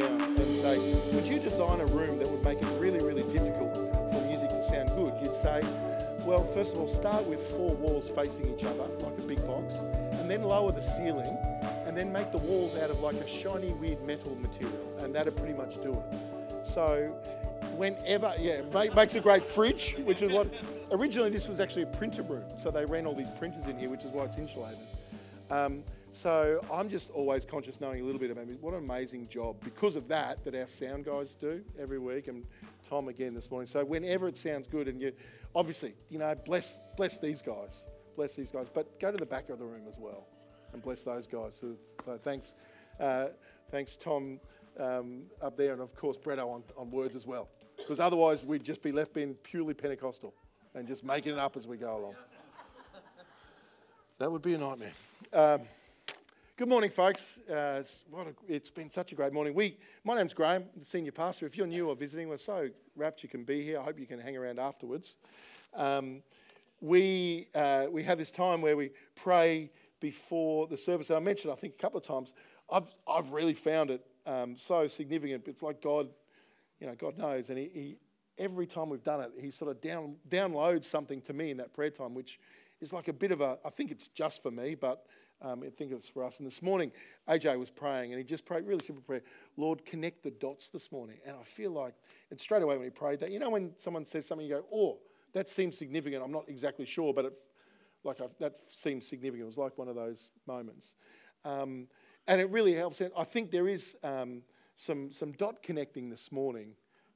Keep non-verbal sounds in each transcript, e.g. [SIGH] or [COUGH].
sound and say, would you design a room that would make it really, really difficult for music to sound good? You'd say, well, first of all, start with four walls facing each other, like a big box, and then lower the ceiling, and then make the walls out of like a shiny, weird metal material, and that'd pretty much do it. So, whenever, yeah, make, makes a great fridge, which is what originally this was actually a printer room, so they ran all these printers in here, which is why it's insulated. Um, so I'm just always conscious knowing a little bit about me. What an amazing job because of that that our sound guys do every week, and Tom again this morning. So whenever it sounds good, and you obviously, you know, bless bless these guys, bless these guys, but go to the back of the room as well, and bless those guys. So, so thanks, uh, thanks Tom um, up there, and of course Bretto on, on words as well, because otherwise we'd just be left being purely Pentecostal and just making it up as we go along. that would be a nightmare. Um, Good morning, folks. Uh, it's, a, it's been such a great morning. We, my name's Graham, the senior pastor. If you're new or visiting, we're so rapt you can be here. I hope you can hang around afterwards. Um, we, uh, we have this time where we pray before the service. And I mentioned, I think, a couple of times, I've, I've really found it um, so significant. It's like God, you know, God knows. And he, he, every time we've done it, He sort of down, downloads something to me in that prayer time, which is like a bit of a, I think it's just for me, but um, I think it's for us. And this morning, AJ was praying, and he just prayed really simple prayer Lord, connect the dots this morning. And I feel like, and straight away when he prayed that, you know, when someone says something, you go, oh, that seems significant. I'm not exactly sure, but it, like I've, that seems significant. It was like one of those moments. Um, and it really helps. I think there is um, some, some dot connecting this morning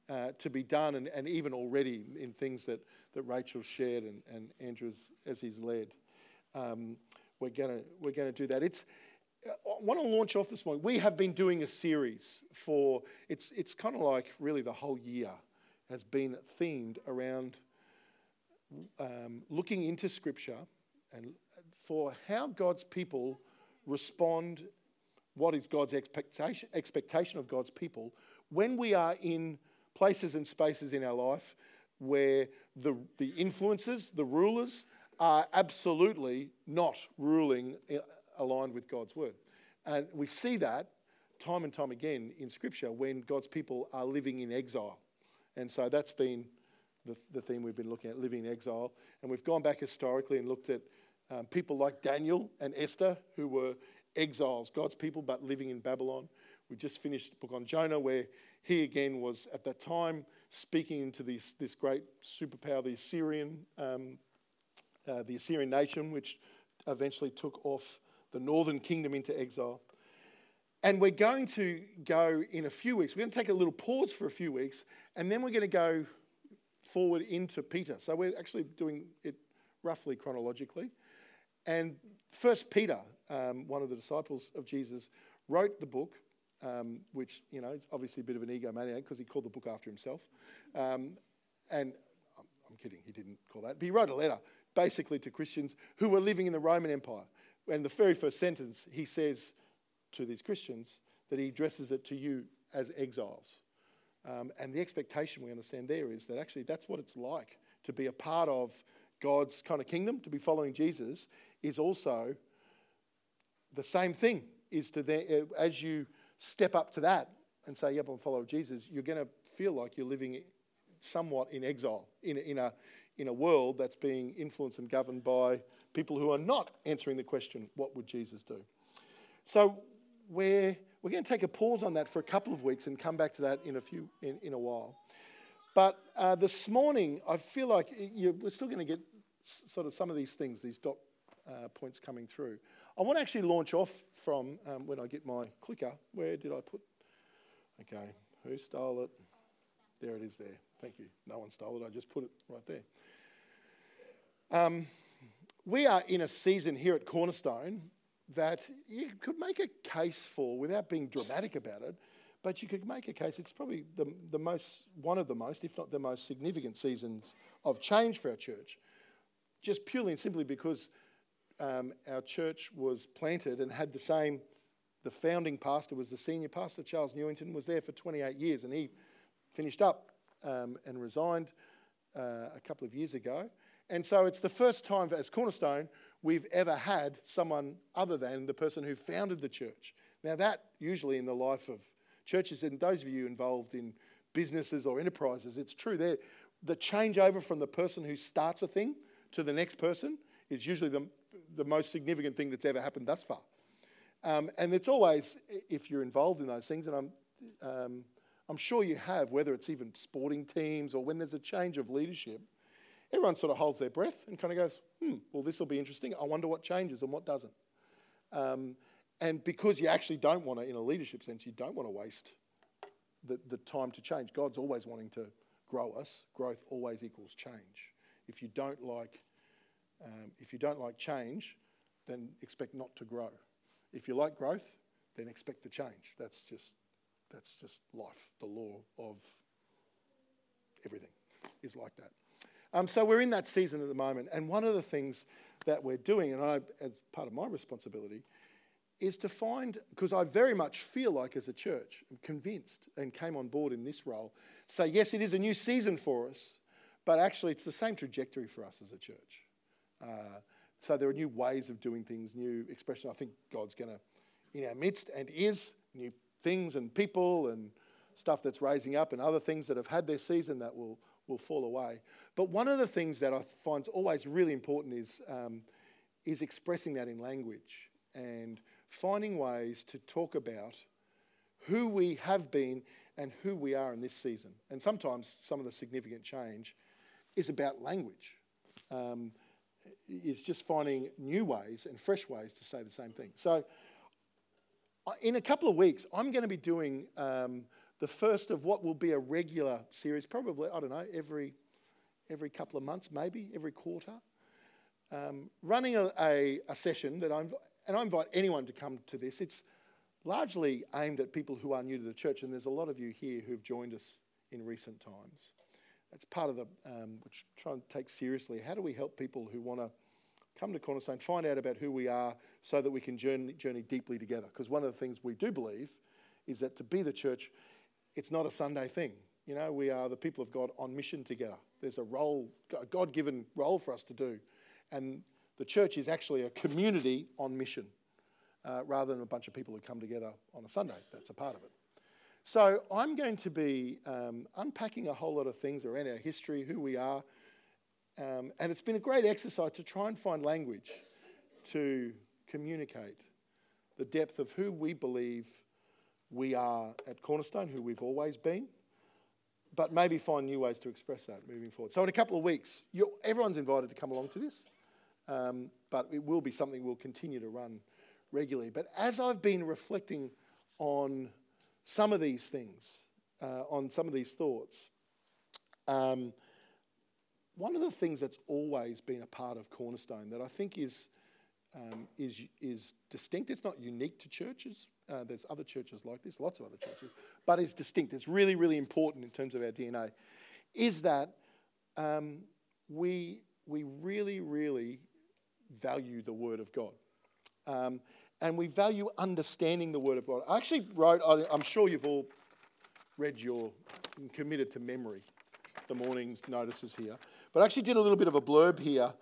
uh, to be done, and, and even already in things that, that Rachel shared and, and Andrew as he's led. Um, we're going we're gonna do that. It's, I want to launch off this morning. We have been doing a series for, it's, it's kind of like really the whole year has been themed around um, looking into Scripture and for how God's people respond, what is God's expectation, expectation of God's people when we are in places and spaces in our life where the, the influences, the rulers, are absolutely not ruling uh, aligned with God's word. And we see that time and time again in Scripture when God's people are living in exile. And so that's been the, the theme we've been looking at, living in exile. And we've gone back historically and looked at um, people like Daniel and Esther, who were exiles, God's people, but living in Babylon. We just finished the book on Jonah, where he again was at that time speaking into this, this great superpower, the Assyrian um, uh, the Assyrian nation, which eventually took off the northern kingdom into exile. And we're going to go in a few weeks. We're going to take a little pause for a few weeks, and then we're going to go forward into Peter. So we're actually doing it roughly chronologically. And First Peter, um, one of the disciples of Jesus, wrote the book, um, which you know is obviously a bit of an egomaniac because he called the book after himself. Um, and I'm, I'm kidding, he didn't call that, but he wrote a letter basically to Christians who were living in the Roman Empire. And the very first sentence, he says to these Christians that he addresses it to you as exiles. Um, and the expectation we understand there is that actually that's what it's like to be a part of God's kind of kingdom, to be following Jesus, is also the same thing. Is to then, uh, as you step up to that and say, "Yep, I'm of Jesus," you're going to feel like you're living somewhat in exile, in, in a in a world that's being influenced and governed by people who are not answering the question, what would Jesus do? So we're, we're going to take a pause on that for a couple of weeks and come back to that in a, few, in, in a while. But uh, this morning, I feel like we're still going to get sort of some of these things, these dot uh, points coming through. I want to actually launch off from um, when I get my clicker. Where did I put? Okay, who stole it? There it is there. Thank you. No one stole it. I just put it right there. Um, we are in a season here at Cornerstone that you could make a case for without being dramatic about it, but you could make a case. It's probably the, the most, one of the most, if not the most significant seasons of change for our church, just purely and simply because um, our church was planted and had the same the founding pastor was the senior pastor, Charles Newington, was there for 28 years, and he finished up um, and resigned uh, a couple of years ago. And so it's the first time as Cornerstone we've ever had someone other than the person who founded the church. Now, that usually in the life of churches, and those of you involved in businesses or enterprises, it's true. There, the changeover from the person who starts a thing to the next person is usually the, the most significant thing that's ever happened thus far. Um, and it's always, if you're involved in those things, and I'm, um, I'm sure you have, whether it's even sporting teams or when there's a change of leadership, everyone sort of holds their breath and kind of goes, hmm, well, this will be interesting. I wonder what changes and what doesn't. Um, and because you actually don't want to, in a leadership sense, you don't want to waste the, the time to change. God's always wanting to grow us. Growth always equals change. If you don't like, um, if you don't like change, then expect not to grow. If you like growth, then expect to change. That's just, that's just life. The law of everything is like that. Um, so we're in that season at the moment, and one of the things that we're doing, and I, as part of my responsibility, is to find, because I very much feel like as a church, I'm convinced and came on board in this role, say, yes, it is a new season for us, but actually it's the same trajectory for us as a church. Uh, so there are new ways of doing things, new expression. I think God's going to, in our midst, and is new things and people and stuff that's rising up, and other things that have had their season that will will fall away. But one of the things that I find always really important is, um, is expressing that in language and finding ways to talk about who we have been and who we are in this season. And sometimes some of the significant change is about language, um, is just finding new ways and fresh ways to say the same thing. So, in a couple of weeks, I'm going to be doing um, the first of what will be a regular series, probably, I don't know, every, every couple of months, maybe, every quarter. Um, running a, a, a, session that I'm, and I invite anyone to come to this. It's largely aimed at people who are new to the church, and there's a lot of you here who've joined us in recent times. That's part of the, um, which try and take seriously. How do we help people who want to come to Cornerstone, find out about who we are so that we can journey, journey deeply together? Because one of the things we do believe is that to be the church, it's not a Sunday thing. You know, we are the people of God on mission together. There's a role, a God given role for us to do. And the church is actually a community on mission uh, rather than a bunch of people who come together on a Sunday. That's a part of it. So I'm going to be um, unpacking a whole lot of things around our history, who we are. Um, and it's been a great exercise to try and find language to communicate the depth of who we believe we are at Cornerstone, who we've always been, but maybe find new ways to express that moving forward. So, in a couple of weeks, everyone's invited to come along to this, um, but it will be something we'll continue to run regularly. But as I've been reflecting on some of these things, uh, on some of these thoughts, um, one of the things that's always been a part of Cornerstone that I think is, um, is, is distinct, it's not unique to churches, uh, there's other churches like this, lots of other churches, but it's distinct. It's really, really important in terms of our DNA. Is that um, we, we really, really value the Word of God. Um, and we value understanding the Word of God. I actually wrote, I'm sure you've all read your, committed to memory, the morning's notices here. But I actually did a little bit of a blurb here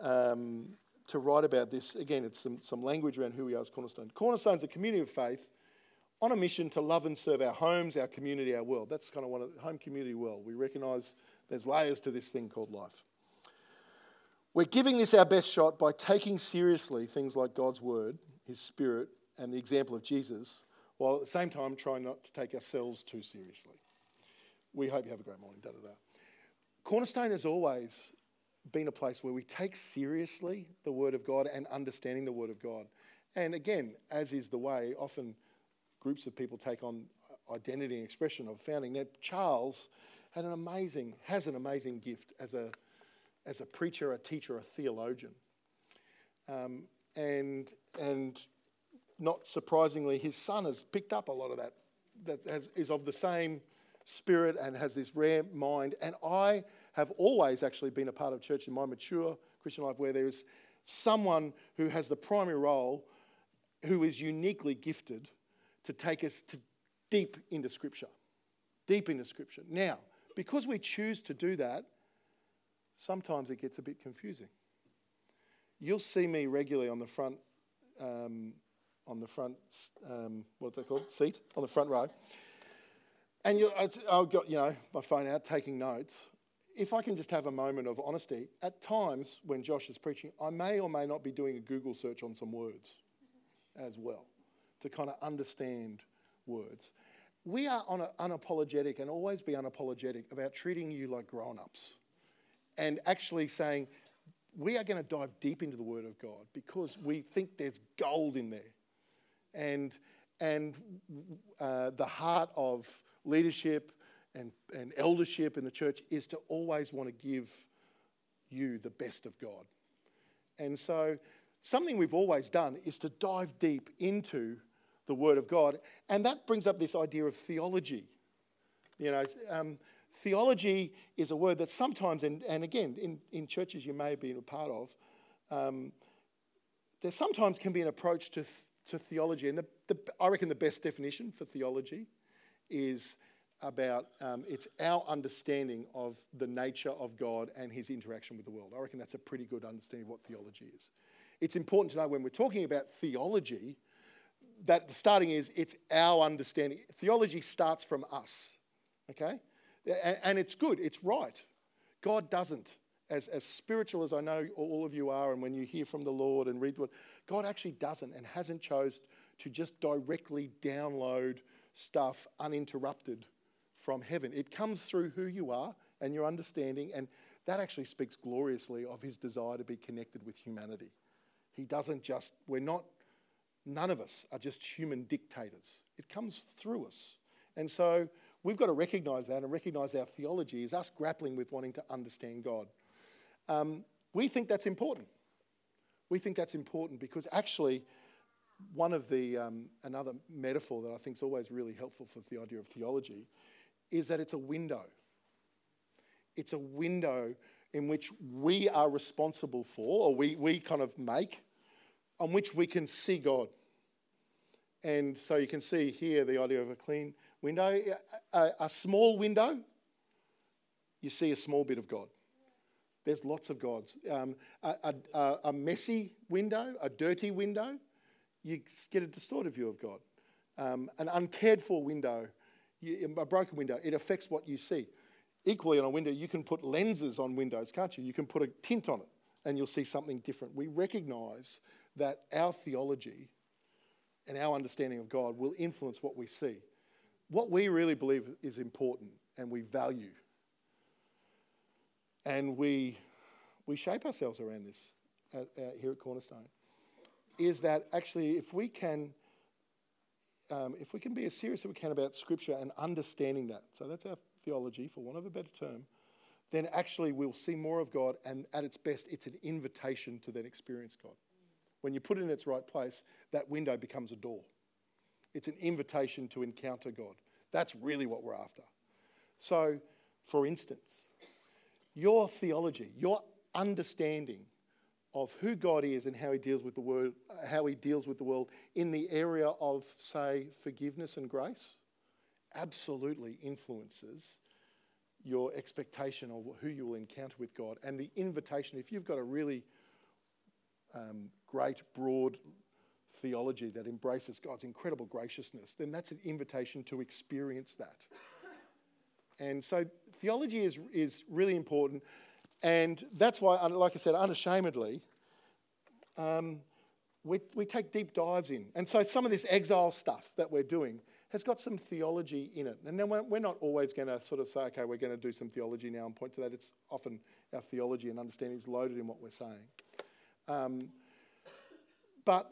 um, to write about this. Again, it's some, some language around who we are as Cornerstone. Cornerstone is a community of faith on a mission to love and serve our homes, our community, our world. That's kind of one of the home community world. We recognise there's layers to this thing called life. We're giving this our best shot by taking seriously things like God's word, His Spirit, and the example of Jesus, while at the same time trying not to take ourselves too seriously. We hope you have a great morning. Da, da, da. Cornerstone has always been a place where we take seriously the Word of God and understanding the Word of God. And again, as is the way, often groups of people take on identity and expression of founding. Now, Charles had an amazing, has an amazing gift as a, as a preacher, a teacher, a theologian. Um, and, and not surprisingly, his son has picked up a lot of that, that has, is of the same spirit and has this rare mind. And I have always actually been a part of church in my mature Christian life where there's someone who has the primary role who is uniquely gifted to take us to deep into Scripture. Deep into Scripture. Now, because we choose to do that, sometimes it gets a bit confusing. You'll see me regularly on the front, um, on the front, um, what's that called? Seat on the front row, and you, I've got you know my phone out taking notes. If I can just have a moment of honesty, at times when Josh is preaching, I may or may not be doing a Google search on some words as well to kind of understand words. We are unapologetic and always be unapologetic about treating you like grown ups and actually saying, we are going to dive deep into the Word of God because we think there's gold in there. And, and uh, the heart of leadership and, and eldership in the church is to always want to give you the best of God. And so, something we've always done is to dive deep into the Word of God. And that brings up this idea of theology. You know, um, theology is a word that sometimes, and, and again, in, in churches you may have been a part of, um, there sometimes can be an approach to, to theology. And the, the, I reckon the best definition for theology is about um, it's our understanding of the nature of God and his interaction with the world. I reckon that's a pretty good understanding of what theology is. It's important to know when we're talking about theology that the starting is it's our understanding. Theology starts from us, okay? And it's good, it's right. God doesn't. As, as spiritual as I know all of you are, and when you hear from the Lord and read the word, God actually doesn't and hasn't chose to just directly download stuff uninterrupted from heaven. It comes through who you are and your understanding, and that actually speaks gloriously of his desire to be connected with humanity. He doesn't just, we're not None of us are just human dictators. It comes through us. And so we've got to recognize that and recognize our theology is us grappling with wanting to understand God. Um, we think that's important. We think that's important because actually, one of the, um, another metaphor that I think is always really helpful for the idea of theology is that it's a window. It's a window in which we are responsible for, or we, we kind of make, on which we can see God. And so you can see here the idea of a clean window. A, a, small window, you see a small bit of God. There's lots of gods. Um, a, a, a, messy window, a dirty window, you get a distorted view of God. Um, an uncared for window, you, a broken window, it affects what you see. Equally, on a window, you can put lenses on windows, can't you? You can put a tint on it and you'll see something different. We recognize that our theology and our understanding of God will influence what we see. What we really believe is important and we value. And we, we shape ourselves around this uh, uh, here at Cornerstone. Is that actually, if we can, um, if we can be as serious as we can about Scripture and understanding that, so that's our theology, for want of a better term, then actually we'll see more of God, and at its best, it's an invitation to then experience God. When you put it in its right place, that window becomes a door. It's an invitation to encounter God. That's really what we're after. So, for instance, your theology, your understanding of who God is and how he deals with the world, how he deals with the world in the area of say forgiveness and grace absolutely influences your expectation of who you will encounter with God and the invitation if you've got a really um, great, broad theology that embraces God's incredible graciousness, then that's an invitation to experience that. And so theology is, is really important. And that's why, like I said, unashamedly, um, we, we take deep dives in. And so some of this exile stuff that we're doing has got some theology in it. And then we're, not always going to sort of say, okay, we're going to do some theology now and point to that. It's often our theology and understanding is loaded in what we're saying. Um, but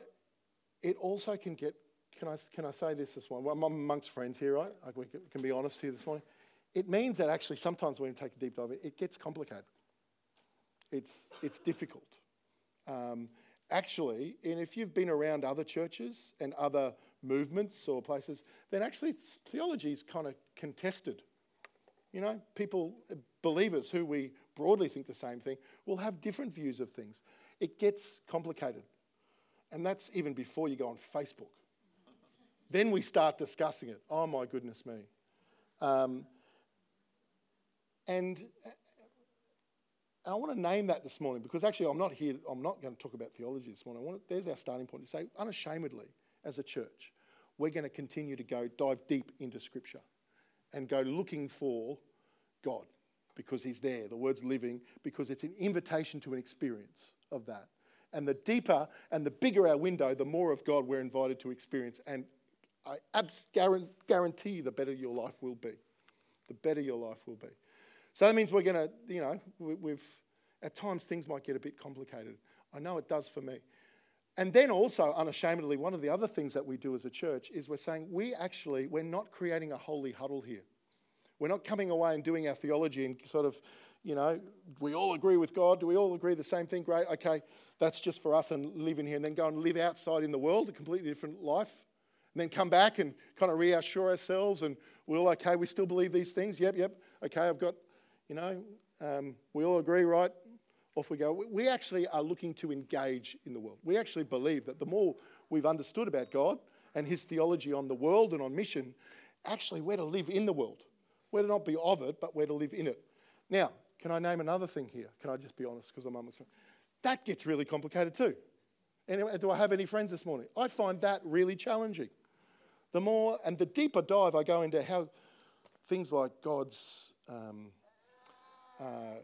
it also can get, can I, can I say this this morning? Well, I'm amongst friends here, right? we can be honest here this morning. It means that actually sometimes when you take a deep dive, it gets complicated. It's, it's difficult. Um, actually, and if you've been around other churches and other movements or places, then actually theology is kind of contested. You know, people, believers who we broadly think the same thing, will have different views of things. It gets complicated. And that's even before you go on Facebook. then we start discussing it. Oh my goodness me. Um, and I want to name that this morning because actually I'm not here, I'm not going to talk about theology this morning. Want, there's our starting point to say, unashamedly, as a church, we're going to continue to go dive deep into Scripture and go looking for God because He's there. The word's living because it's an invitation to an experience of that. And the deeper and the bigger our window, the more of God we're invited to experience. And I guarantee the better your life will be. The better your life will be. So that means we're going to, you know, we've, at times things might get a bit complicated. I know it does for me. And then also, unashamedly, one of the other things that we do as a church is we're saying we actually, we're not creating a holy huddle here. We're not coming away and doing our theology and sort of, you know, we all agree with God. Do we all agree the same thing? Great. Okay, that's just for us and live in here and then go and live outside in the world, a completely different life. And then come back and kind of reassure ourselves and we're all okay. We still believe these things. Yep, yep. Okay, I've got, you know, um, we all agree, right? Off we go. We actually are looking to engage in the world. We actually believe that the more we've understood about God and his theology on the world and on mission, actually we're to live in the world. We're to not be of it, but we're to live in it. Now, can I name another thing here? Can I just be honest? Because I'm almost. That gets really complicated too. Anyway, do I have any friends this morning? I find that really challenging. The more and the deeper dive I go into how things like God's, um, uh,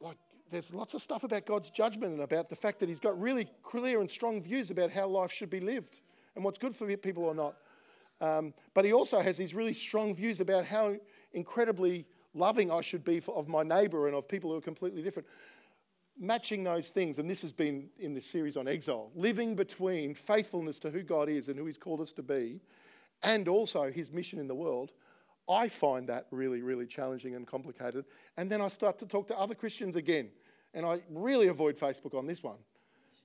like there's lots of stuff about God's judgment and about the fact that He's got really clear and strong views about how life should be lived and what's good for people or not. Um, but He also has these really strong views about how incredibly loving I should be for, of my neighbour and of people who are completely different. Matching those things, and this has been in this series on exile, living between faithfulness to who God is and who He's called us to be, and also His mission in the world. I find that really, really challenging and complicated. And then I start to talk to other Christians again. And I really avoid Facebook on this one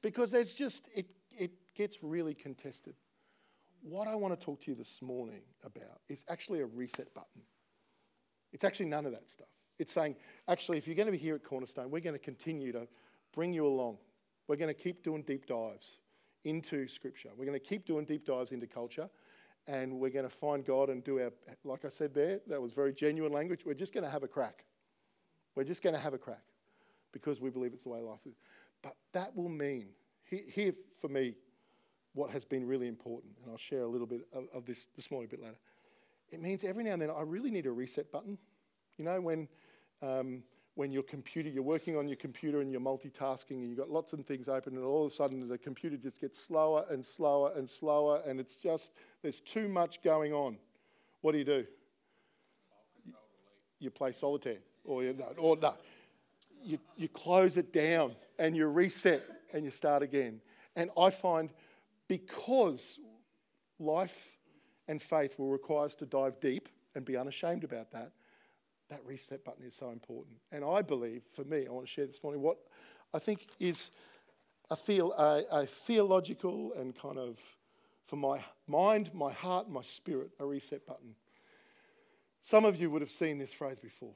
because there's just, it, it gets really contested. What I want to talk to you this morning about is actually a reset button. It's actually none of that stuff. It's saying, actually, if you're going to be here at Cornerstone, we're going to continue to bring you along. We're going to keep doing deep dives into Scripture. We're going to keep doing deep dives into culture. And we're going to find God and do our, like I said there, that was very genuine language. We're just going to have a crack. We're just going to have a crack because we believe it's the way life is. But that will mean, here for me, what has been really important, and I'll share a little bit of, of this this morning a bit later it means every now and then I really need a reset button. You know, when, um, when your computer, you're working on your computer and you're multitasking and you've got lots of things open, and all of a sudden the computer just gets slower and slower and slower, and it's just, there's too much going on. What do you do? You play solitaire, or, you, no, or no. You, you close it down and you reset and you start again. And I find because life and faith will require us to dive deep and be unashamed about that. That reset button is so important. And I believe, for me, I want to share this morning what I think is a, feel, a, a theological and kind of, for my mind, my heart, my spirit, a reset button. Some of you would have seen this phrase before.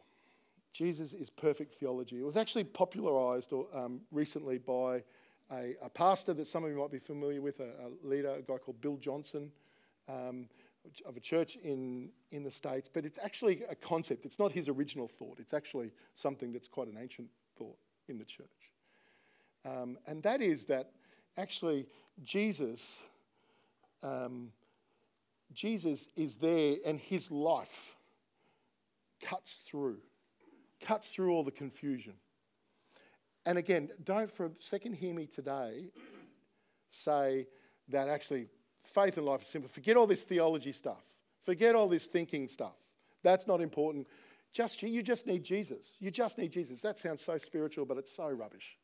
Jesus is perfect theology. It was actually popularized um, recently by a, a, pastor that some of you might be familiar with, a, a leader, a guy called Bill Johnson um, of a church in, in the States, but it's actually a concept. It's not his original thought, it's actually something that's quite an ancient thought in the church. Um, and that is that actually Jesus, um, Jesus is there and his life cuts through, cuts through all the confusion. And again, don't for a second hear me today say that actually faith and life is simple. Forget all this theology stuff. Forget all this thinking stuff. That's not important. Just you just need Jesus. You just need Jesus. That sounds so spiritual, but it's so rubbish.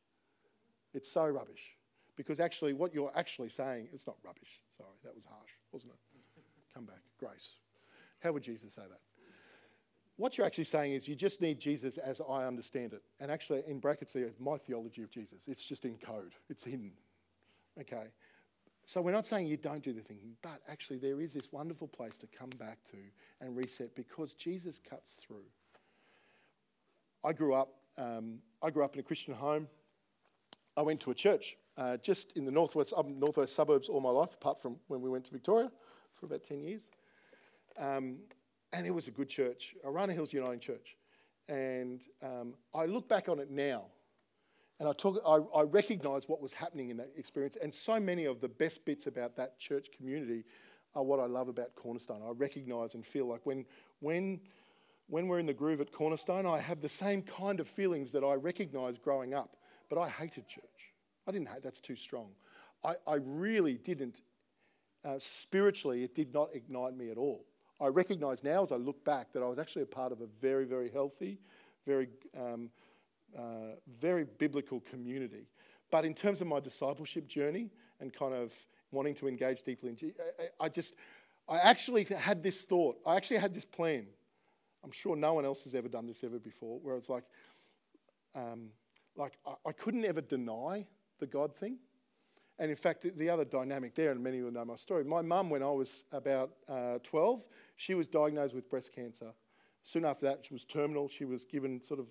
It's so rubbish. Because actually, what you're actually saying, it's not rubbish. Sorry, that was harsh, wasn't it? Come back. Grace. How would Jesus say that? What you're actually saying is you just need Jesus as I understand it. And actually, in brackets there, my theology of Jesus. It's just in code, it's hidden. Okay? So we're not saying you don't do the thinking, but actually there is this wonderful place to come back to and reset because Jesus cuts through. I grew up. Um, I grew up in a Christian home. I went to a church uh, just in the northwest, northwest suburbs all my life, apart from when we went to Victoria for about 10 years. Um, and it was a good church, Arana Hills Uniting Church. And um, I look back on it now and I, talk, I, I recognize what was happening in that experience. And so many of the best bits about that church community are what I love about Cornerstone. I recognize and feel like when, when, when we're in the groove at Cornerstone, I have the same kind of feelings that I recognize growing up. But I hated church. I didn't hate, that's too strong. I, I really didn't, uh, spiritually, it did not ignite me at all. I recognize now as I look back that I was actually a part of a very, very healthy, very, um, uh, very biblical community. But in terms of my discipleship journey and kind of wanting to engage deeply in I, I just, I actually had this thought. I actually had this plan. I'm sure no one else has ever done this ever before, where it's like, um, like I, I couldn't ever deny the God thing. And in fact, the, the other dynamic there, and many will know my story, my mum, when I was about uh, 12, she was diagnosed with breast cancer. Soon after that, she was terminal. She was given sort of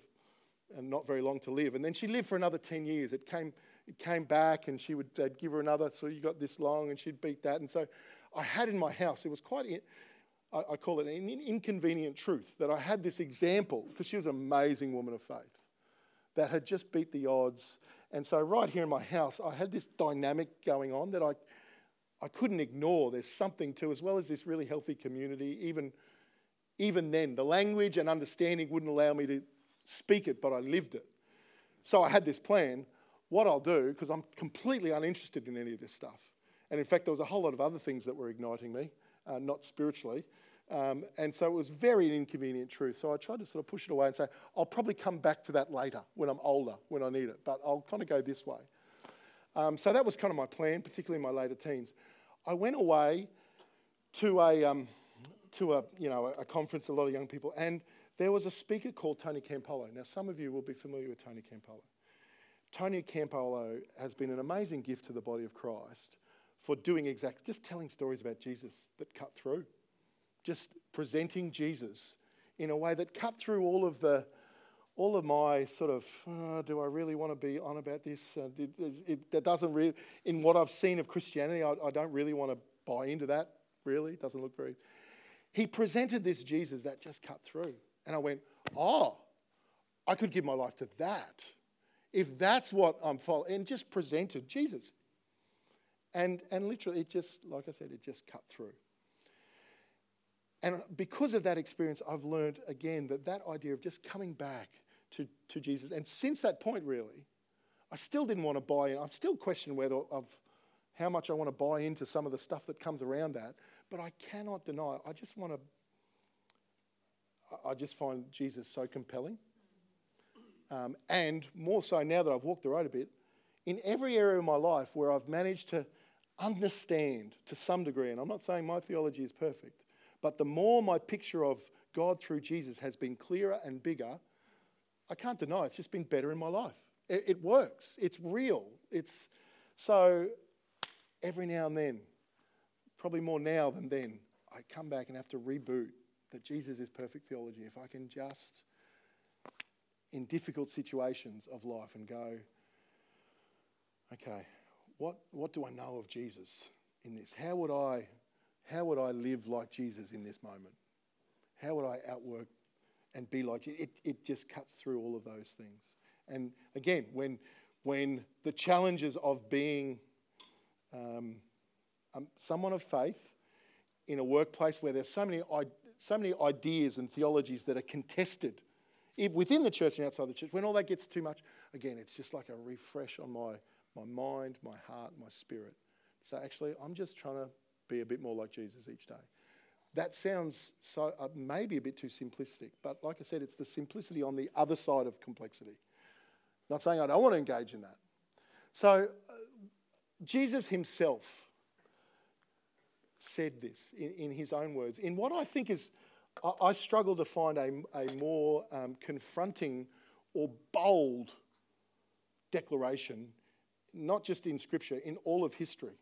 uh, not very long to live. And then she lived for another 10 years. It came, it came back, and she would give her another, so you got this long, and she'd beat that. And so I had in my house, it was quite, I, I call it an inconvenient truth, that I had this example, because she was an amazing woman of faith, that had just beat the odds and so, right here in my house, I had this dynamic going on that I, I couldn't ignore. There's something to, as well as this really healthy community. Even, even then, the language and understanding wouldn't allow me to speak it, but I lived it. So, I had this plan. What I'll do, because I'm completely uninterested in any of this stuff. And in fact, there was a whole lot of other things that were igniting me, uh, not spiritually. Um, and so it was very inconvenient truth. So I tried to sort of push it away and say, I'll probably come back to that later when I'm older, when I need it, but I'll kind of go this way. Um, so that was kind of my plan, particularly in my later teens. I went away to a, um, to a, you know, a conference, a lot of young people, and there was a speaker called Tony Campolo. Now, some of you will be familiar with Tony Campolo. Tony Campolo has been an amazing gift to the body of Christ for doing exactly, just telling stories about Jesus that cut through just presenting Jesus in a way that cut through all of the all of my sort of oh, do I really want to be on about this? Uh, it, it, that doesn't really in what I've seen of Christianity. I, I don't really want to buy into that. Really, it doesn't look very. He presented this Jesus that just cut through, and I went, oh, I could give my life to that if that's what I'm following, and just presented Jesus. And, and literally, it just, like I said, it just cut through. And because of that experience, I've learned again that that idea of just coming back to, to Jesus, and since that point, really, I still didn't want to buy in. I'm still questioning whether of how much I want to buy into some of the stuff that comes around that, but I cannot deny. I just want to. I just find Jesus so compelling, um, and more so now that I've walked the road a bit. In every area of my life where I've managed to understand to some degree, and I'm not saying my theology is perfect, but the more my picture of God through Jesus has been clearer and bigger, I can't deny it's just been better in my life. It, it works. It's real. It's so every now and then, probably more now than then, I come back and have to reboot that Jesus is perfect theology. If I can just, in difficult situations of life, and go, okay, what, what do I know of Jesus in this? How would I how would I live like Jesus in this moment? How would I outwork and be like? It, it just cuts through all of those things. And again, when, when the challenges of being um, um, someone of faith in a workplace where there's so many, so many ideas and theologies that are contested within the church and outside the church, when all that gets too much, again, it's just like a refresh on my, my mind, my heart, my spirit. So actually, I'm just trying to be a bit more like Jesus each day. That sounds so uh, maybe a bit too simplistic, but like I said, it's the simplicity on the other side of complexity. Not saying I don't want to engage in that. So, uh, Jesus himself said this in, in, his own words. In what I think is, I, I struggle to find a, a more um, confronting or bold declaration, not just in Scripture, in all of history.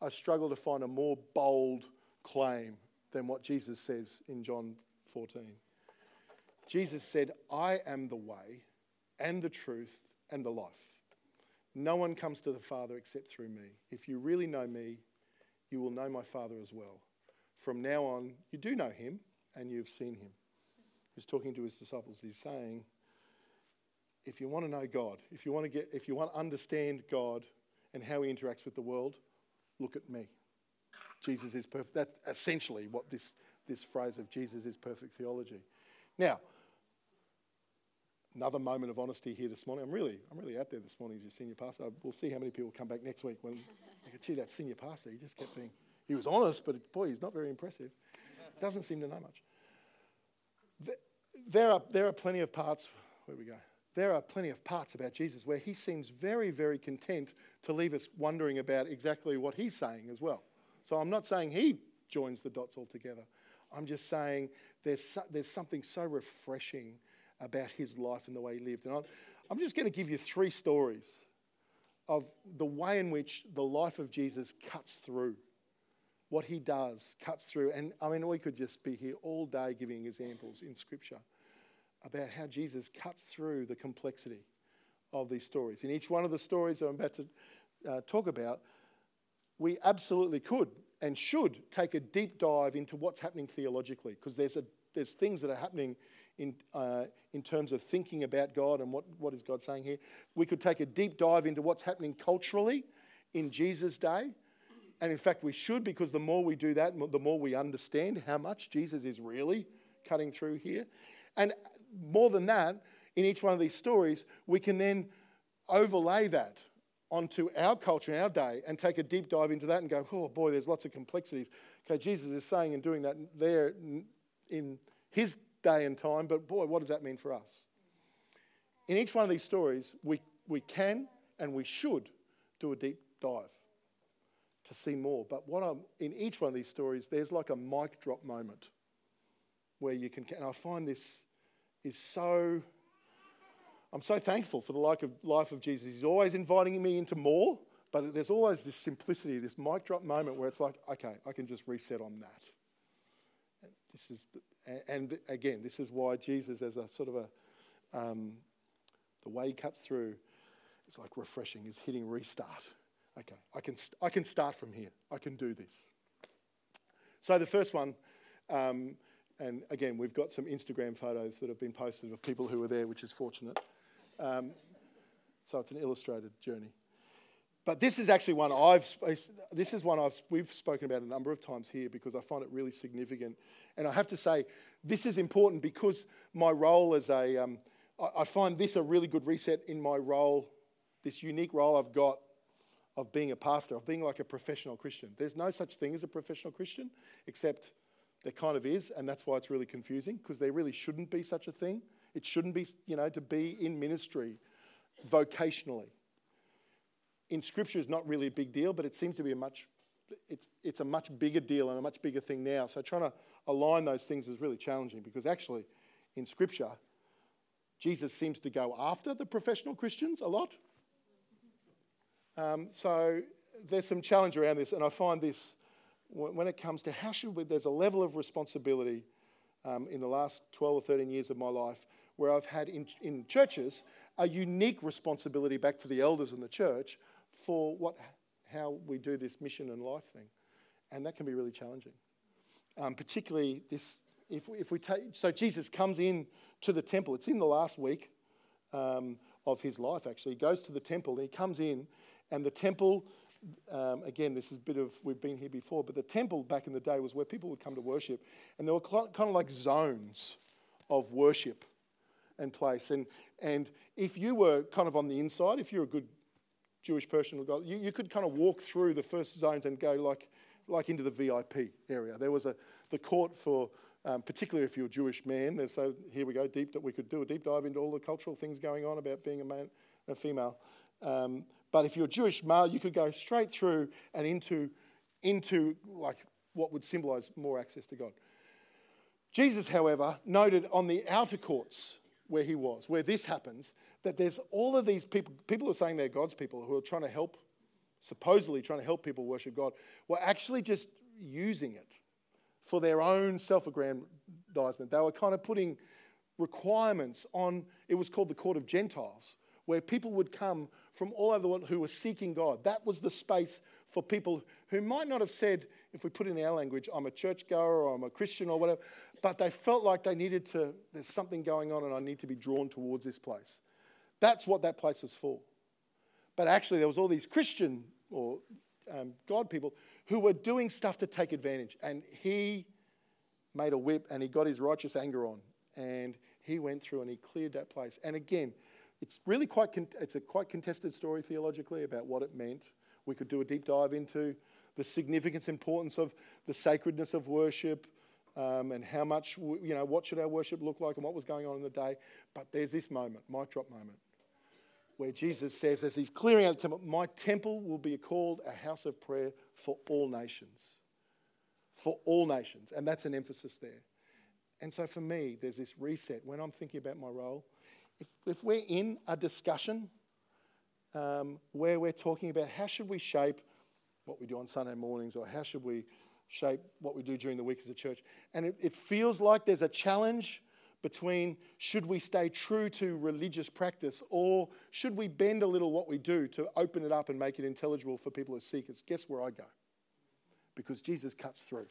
I struggle to find a more bold claim than what Jesus says in John 14. Jesus said, I am the way and the truth and the life. No one comes to the Father except through me. If you really know me, you will know my Father as well. from now on, you do know him and you've seen him. He's talking to his disciples. He's saying, if you want to know God, if you want to get, if you want to understand God and how he interacts with the world, look at me. Jesus is perfect. That's essentially what this, this phrase of Jesus is perfect theology. Now, another moment of honesty here this morning. I'm really, I'm really out there this morning as your senior pastor. We'll see how many people come back next week when, like, gee, that senior pastor, he just kept being, he was honest, but boy, he's not very impressive. Doesn't seem to know much. There are, there are plenty of parts, where we go? There are plenty of parts about Jesus where he seems very, very content to leave us wondering about exactly what he's saying as well. So I'm not saying he joins the dots altogether. I'm just saying there's, there's something so refreshing about his life and the way he lived. And I'm, just going to give you three stories of the way in which the life of Jesus cuts through. What he does cuts through. And I mean, we could just be here all day giving examples in Scripture about how Jesus cuts through the complexity of these stories. In each one of the stories I'm about to uh, talk about, we absolutely could and should take a deep dive into what's happening theologically because there's, a, there's things that are happening in, uh, in terms of thinking about God and what, what is God saying here. We could take a deep dive into what's happening culturally in Jesus' day. And in fact, we should because the more we do that, the more we understand how much Jesus is really cutting through here. And more than that, in each one of these stories, we can then overlay that onto our culture in our day and take a deep dive into that and go, oh boy, there's lots of complexities. Okay, Jesus is saying and doing that there in his day and time, but boy, what does that mean for us? In each one of these stories, we, we can and we should do a deep dive to see more. But what I'm, in each one of these stories, there's like a mic drop moment where you can, and I find this is so I'm so thankful for the life of Jesus. He's always inviting me into more, but there's always this simplicity, this mic drop moment where it's like, okay, I can just reset on that. This is, the, and again, this is why Jesus, as a sort of a, um, the way he cuts through, it's like refreshing. He's hitting restart. Okay, I can, I can start from here. I can do this. So the first one, um, and again, we've got some Instagram photos that have been posted of people who were there, which is fortunate. Um, so it's an illustrated journey. But this is actually one I've this is one I've we've spoken about a number of times here because I find it really significant, and I have to say this is important because my role as a um, I, I find this a really good reset in my role, this unique role I've got of being a pastor, of being like a professional Christian. There's no such thing as a professional Christian, except there kind of is, and that's why it's really confusing because there really shouldn't be such a thing. It shouldn't be, you know, to be in ministry vocationally. In Scripture is not really a big deal, but it seems to be a much, it's, it's a much bigger deal and a much bigger thing now. So trying to align those things is really challenging because actually, in Scripture, Jesus seems to go after the professional Christians a lot. Um, so there's some challenge around this, and I find this when it comes to how should we, there's a level of responsibility um, in the last 12 or 13 years of my life where I've had in, in churches a unique responsibility back to the elders in the church for what, how we do this mission and life thing. And that can be really challenging. Um, particularly this, if, if we take, so Jesus comes in to the temple. It's in the last week um, of his life, actually. He goes to the temple and he comes in, and the temple, um, again, this is a bit of, we've been here before, but the temple back in the day was where people would come to worship. And there were kind of like zones of worship and place. And, and if you were kind of on the inside, if you're a good Jewish person, you, you could kind of walk through the first zones and go like, like into the VIP area. There was a, the court for, um, particularly if you're a Jewish man, so here we go, deep that we could do a deep dive into all the cultural things going on about being a man a female. Um, but if you're a Jewish male, you could go straight through and into, into like what would symbolize more access to God. Jesus, however, noted on the outer courts where he was, where this happens, that there's all of these people, people who are saying they're God's people, who are trying to help, supposedly trying to help people worship God, were actually just using it for their own self aggrandizement. They were kind of putting requirements on, it was called the court of Gentiles, where people would come from all over the world who were seeking God. That was the space for people who might not have said, if we put in our language, I'm a churchgoer or I'm a Christian or whatever, but they felt like they needed to, there's something going on and I need to be drawn towards this place. That's what that place was for. But actually, there was all these Christian or um, God people who were doing stuff to take advantage. And he made a whip and he got his righteous anger on. And he went through and he cleared that place. And again, it's really quite, con- it's a quite contested story theologically about what it meant. We could do a deep dive into the significance, importance of the sacredness of worship, um, and how much, you know, what should our worship look like and what was going on in the day. But there's this moment, mic drop moment, where Jesus says, as he's clearing out the temple, My temple will be called a house of prayer for all nations. For all nations. And that's an emphasis there. And so for me, there's this reset when I'm thinking about my role. If, if we're in a discussion um, where we're talking about how should we shape what we do on Sunday mornings or how should we shape what we do during the week as a church, and it, it feels like there's a challenge between should we stay true to religious practice or should we bend a little what we do to open it up and make it intelligible for people who seek it? Guess where I go? Because Jesus cuts through.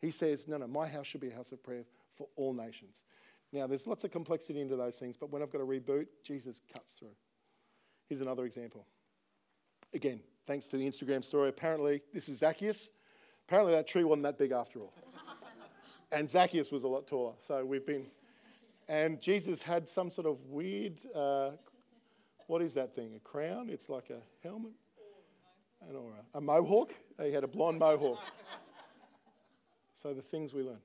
He says, No, no, my house should be a house of prayer for all nations. Now, there's lots of complexity into those things, but when I've got to reboot, Jesus cuts through. Here's another example. Again, thanks to the Instagram story, apparently, this is Zacchaeus. Apparently, that tree wasn't that big after all. [LAUGHS] and Zacchaeus was a lot taller. So we've been. And Jesus had some sort of weird, uh, what is that thing? A crown? It's like a helmet? And or a, a mohawk? He had a blonde mohawk. so the things we learn.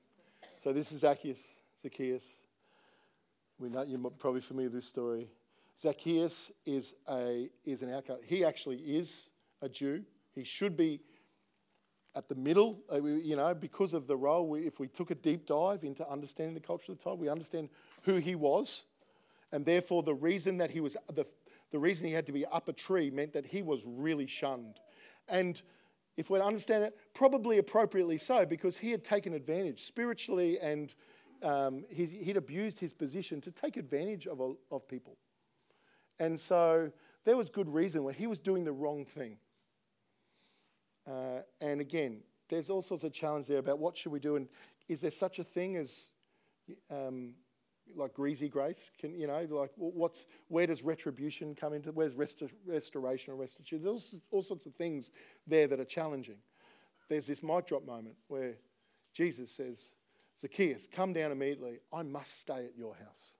So this is Zacchaeus, Zacchaeus. We know you're probably familiar with this story. Zacchaeus is a is an outcast. He actually is a Jew. He should be at the middle. Uh, you know, because of the role. We, if we took a deep dive into understanding the culture of the time, we understand who he was, and therefore the reason that he was the the reason he had to be up a tree meant that he was really shunned, and if we understand it, probably appropriately so, because he had taken advantage spiritually and um, he'd abused his position to take advantage of, of people. And so there was good reason where he was doing the wrong thing. Uh, and again, there's all sorts of challenge there about what should we do, and is there such a thing as um, like greasy grace? Can you know, like what's where does retribution come into? Where's restor- restoration or restitution? There's all sorts of things there that are challenging. There's this mic drop moment where Jesus says, Zacchaeus, come down immediately. I must stay at your house.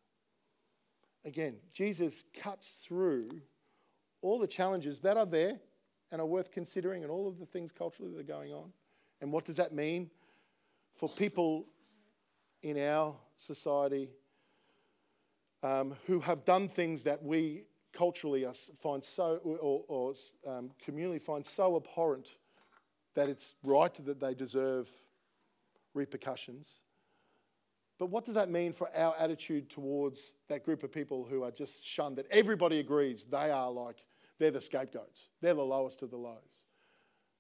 Again, Jesus cuts through all the challenges that are there and are worth considering, and all of the things culturally that are going on. And what does that mean for people in our society um, who have done things that we culturally find so, or, or um, communally find so abhorrent that it's right that they deserve repercussions. But what does that mean for our attitude towards that group of people who are just shunned, that everybody agrees they are like, they're the scapegoats, they're the lowest of the lows?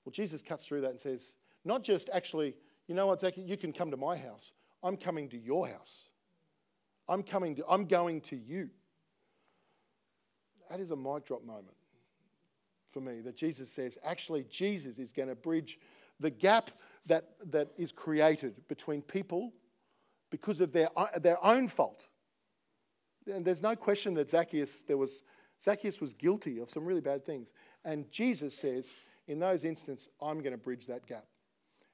Well, Jesus cuts through that and says, not just actually, you know what, Zach, you can come to my house. I'm coming to your house. I'm coming to, I'm going to you. That is a mic drop moment for me that Jesus says, actually, Jesus is going to bridge the gap that, that is created between people because of their, their own fault. And there's no question that Zacchaeus, there was, Zacchaeus was guilty of some really bad things. And Jesus says, in those instances, I'm going to bridge that gap.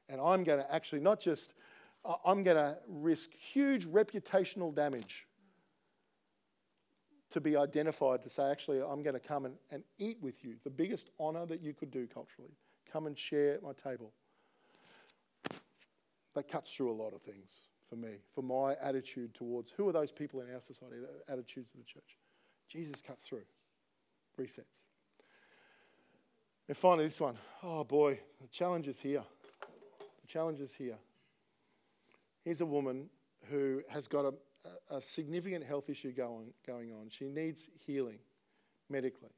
And I'm going to actually not just I'm going to risk huge reputational damage to be identified to say, actually, I'm going to come and, and eat with you. The biggest honour that you could do culturally. Come and share at my table. That cuts through a lot of things for me, for my attitude towards who are those people in our society, the attitudes of the church. Jesus cuts through, resets. And finally, this one. Oh boy, the challenge is here. The challenge is here. Here's a woman who has got a, a significant health issue going, going on. She needs healing medically.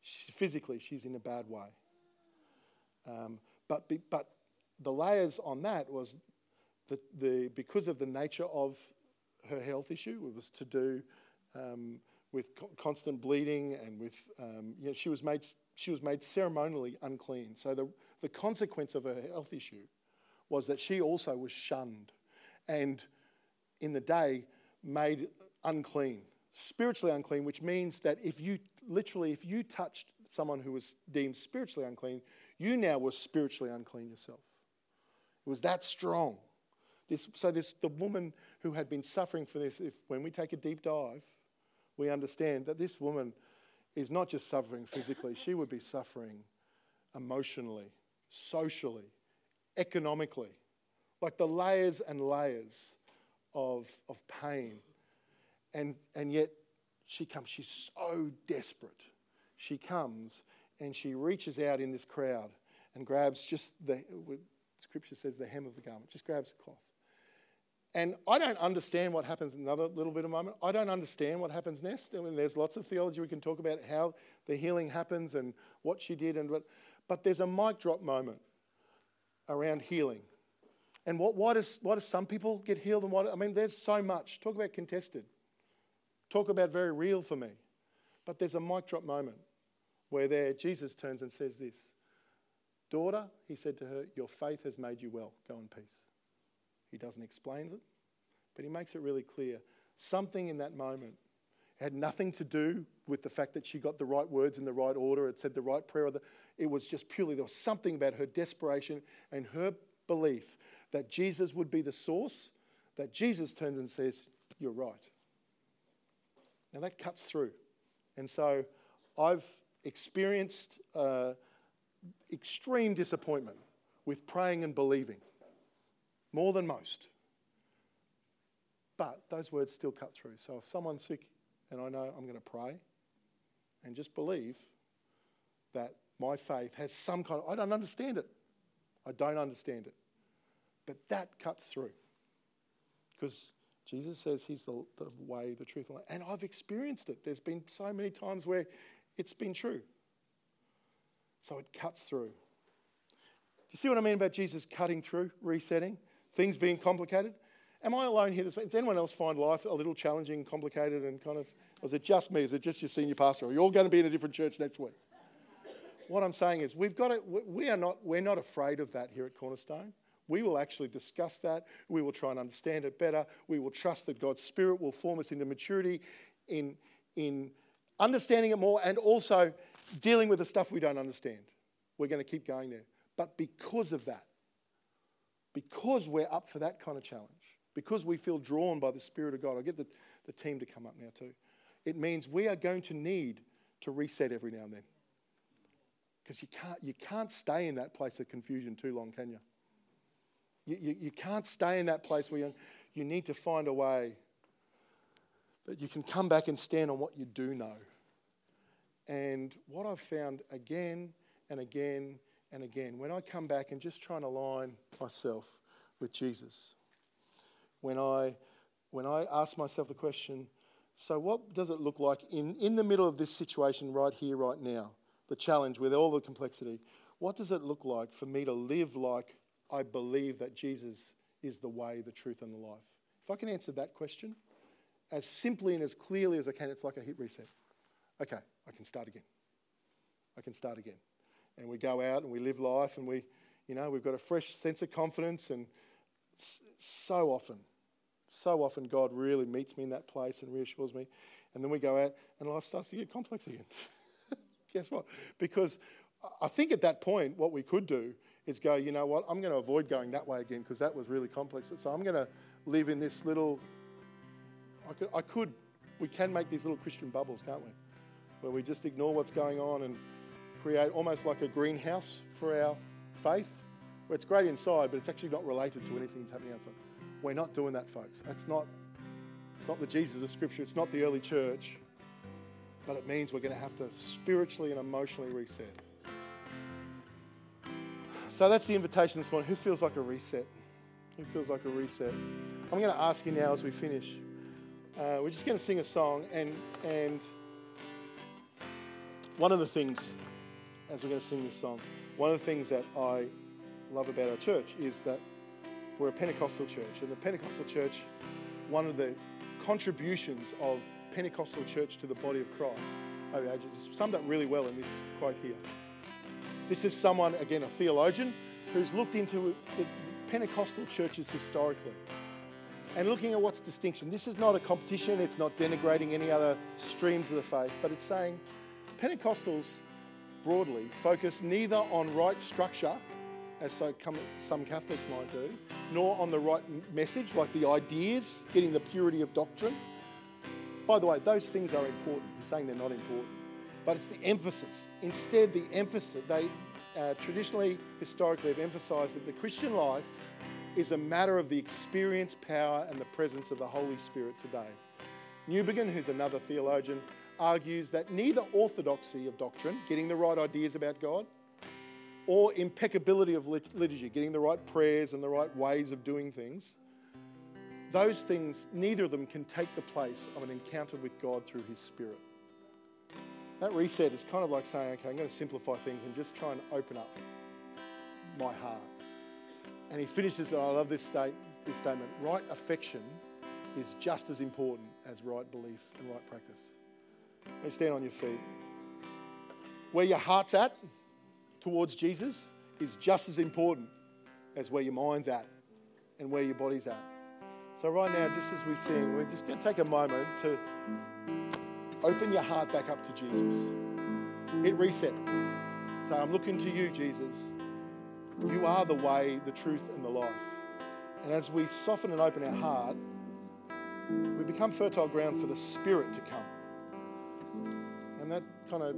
She, physically, she's in a bad way. Um, but, be, but the layers on that was the, the, because of the nature of her health issue, it was to do um, with co- constant bleeding and with, um, you know, she was, made, she was made ceremonially unclean. So the, the consequence of her health issue was that she also was shunned and in the day made unclean, spiritually unclean, which means that if you literally, if you touched someone who was deemed spiritually unclean, you now were spiritually unclean yourself. It was that strong. This, so this the woman who had been suffering for this, if when we take a deep dive, we understand that this woman is not just suffering physically, she would be suffering emotionally, socially, economically. Like the layers and layers of, of pain. And, and yet she comes, she's so desperate. She comes and she reaches out in this crowd and grabs just the, scripture says, the hem of the garment, just grabs a cloth. And I don't understand what happens another little bit of moment. I don't understand what happens next. I mean, there's lots of theology we can talk about how the healing happens and what she did, and what, but there's a mic drop moment around healing. And what, why, does, why does some people get healed and what? I mean, there's so much. Talk about contested. Talk about very real for me. But there's a mic drop moment where there Jesus turns and says this Daughter, he said to her, Your faith has made you well. Go in peace. He doesn't explain it, but he makes it really clear. Something in that moment had nothing to do with the fact that she got the right words in the right order, it said the right prayer. It was just purely, there was something about her desperation and her belief that Jesus would be the source, that Jesus turns and says, You're right. Now that cuts through. And so I've experienced uh, extreme disappointment with praying and believing more than most. But those words still cut through. So if someone's sick and I know I'm going to pray and just believe that my faith has some kind of, I don't understand it. I don't understand it. But that cuts through. Because Jesus says he's the, the way, the truth, and I've experienced it. There's been so many times where it's been true. So it cuts through. Do you see what I mean about Jesus cutting through, resetting? Things being complicated. Am I alone here? Does anyone else find life a little challenging, complicated, and kind of, is it just me? Is it just your senior pastor? Are you all going to be in a different church next week? What I'm saying is, we've got to, we are not, we're not afraid of that here at Cornerstone. We will actually discuss that. We will try and understand it better. We will trust that God's Spirit will form us into maturity in, in understanding it more and also dealing with the stuff we don't understand. We're going to keep going there. But because of that, because we're up for that kind of challenge, because we feel drawn by the Spirit of God, I'll get the, the team to come up now too. It means we are going to need to reset every now and then. Because you can't, you can't stay in that place of confusion too long, can you? You, you, you can't stay in that place where you, you need to find a way that you can come back and stand on what you do know. And what I've found again and again and again, when I come back and just try and align myself with Jesus, when I, when I ask myself the question, so what does it look like in, in the middle of this situation right here, right now, the challenge with all the complexity, what does it look like for me to live like I believe that Jesus is the way, the truth, and the life? If I can answer that question as simply and as clearly as I can, it's like a hit reset. Okay, I can start again. I can start again and we go out and we live life and we, you know, we've got a fresh sense of confidence. And so often, so often, God really meets me in that place and reassures me. And then we go out and life starts to get complex again. [LAUGHS] Guess what? Because I think at that point, what we could do is go, you know what, I'm going to avoid going that way again because that was really complex. So I'm going to live in this little, I could, I could, we can make these little Christian bubbles, can't we? Where we just ignore what's going on and create almost like a greenhouse for our faith, where it's great inside, but it's actually not related to anything that's happening outside. We're not doing that, folks. It's not, it's not the Jesus of Scripture, it's not the early church, but it means we're going to have to spiritually and emotionally reset. So that's the invitation this morning. Who feels like a reset? Who feels like a reset? I'm going to ask you now as we finish. Uh, we're just going to sing a song, and and one of the things as we're going to sing this song, one of the things that I love about our church is that we're a Pentecostal church. And the Pentecostal church, one of the contributions of Pentecostal church to the body of Christ is summed up really well in this quote here. This is someone, again, a theologian, who's looked into the Pentecostal churches historically and looking at what's distinction. This is not a competition, it's not denigrating any other streams of the faith, but it's saying Pentecostals broadly focus neither on right structure, as so some Catholics might do, nor on the right message, like the ideas, getting the purity of doctrine. By the way, those things are important. He's saying they're not important, but it's the emphasis. Instead, the emphasis, they uh, traditionally, historically, have emphasized that the Christian life is a matter of the experience, power, and the presence of the Holy Spirit today. Newbigin, who's another theologian, argues that neither orthodoxy of doctrine, getting the right ideas about God, or impeccability of liturgy, getting the right prayers and the right ways of doing things, those things, neither of them can take the place of an encounter with God through His Spirit. That reset is kind of like saying, okay, I'm going to simplify things and just try and open up my heart. And he finishes, and I love this, state, this statement right affection is just as important as right belief and right practice. You stand on your feet. Where your heart's at towards Jesus is just as important as where your mind's at and where your body's at. So, right now, just as we sing, we're just going to take a moment to open your heart back up to Jesus. Hit reset. Say, I'm looking to you, Jesus. You are the way, the truth, and the life. And as we soften and open our heart, we become fertile ground for the Spirit to come. And that kind of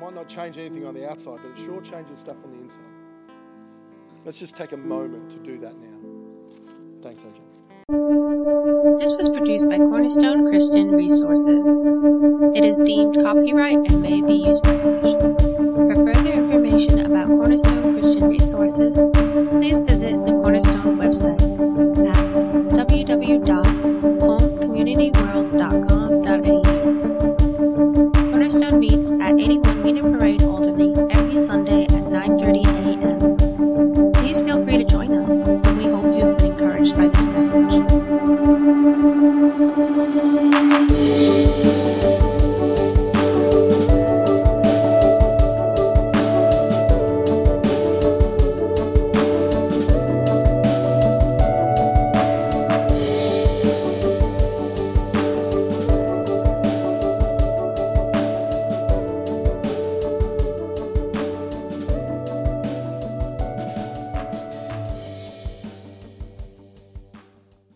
might not change anything on the outside, but it sure changes stuff on the inside. Let's just take a moment to do that now. Thanks, Adrian. This was produced by Cornerstone Christian Resources. It is deemed copyright and may be used by permission. For further information about Cornerstone Christian Resources, please visit the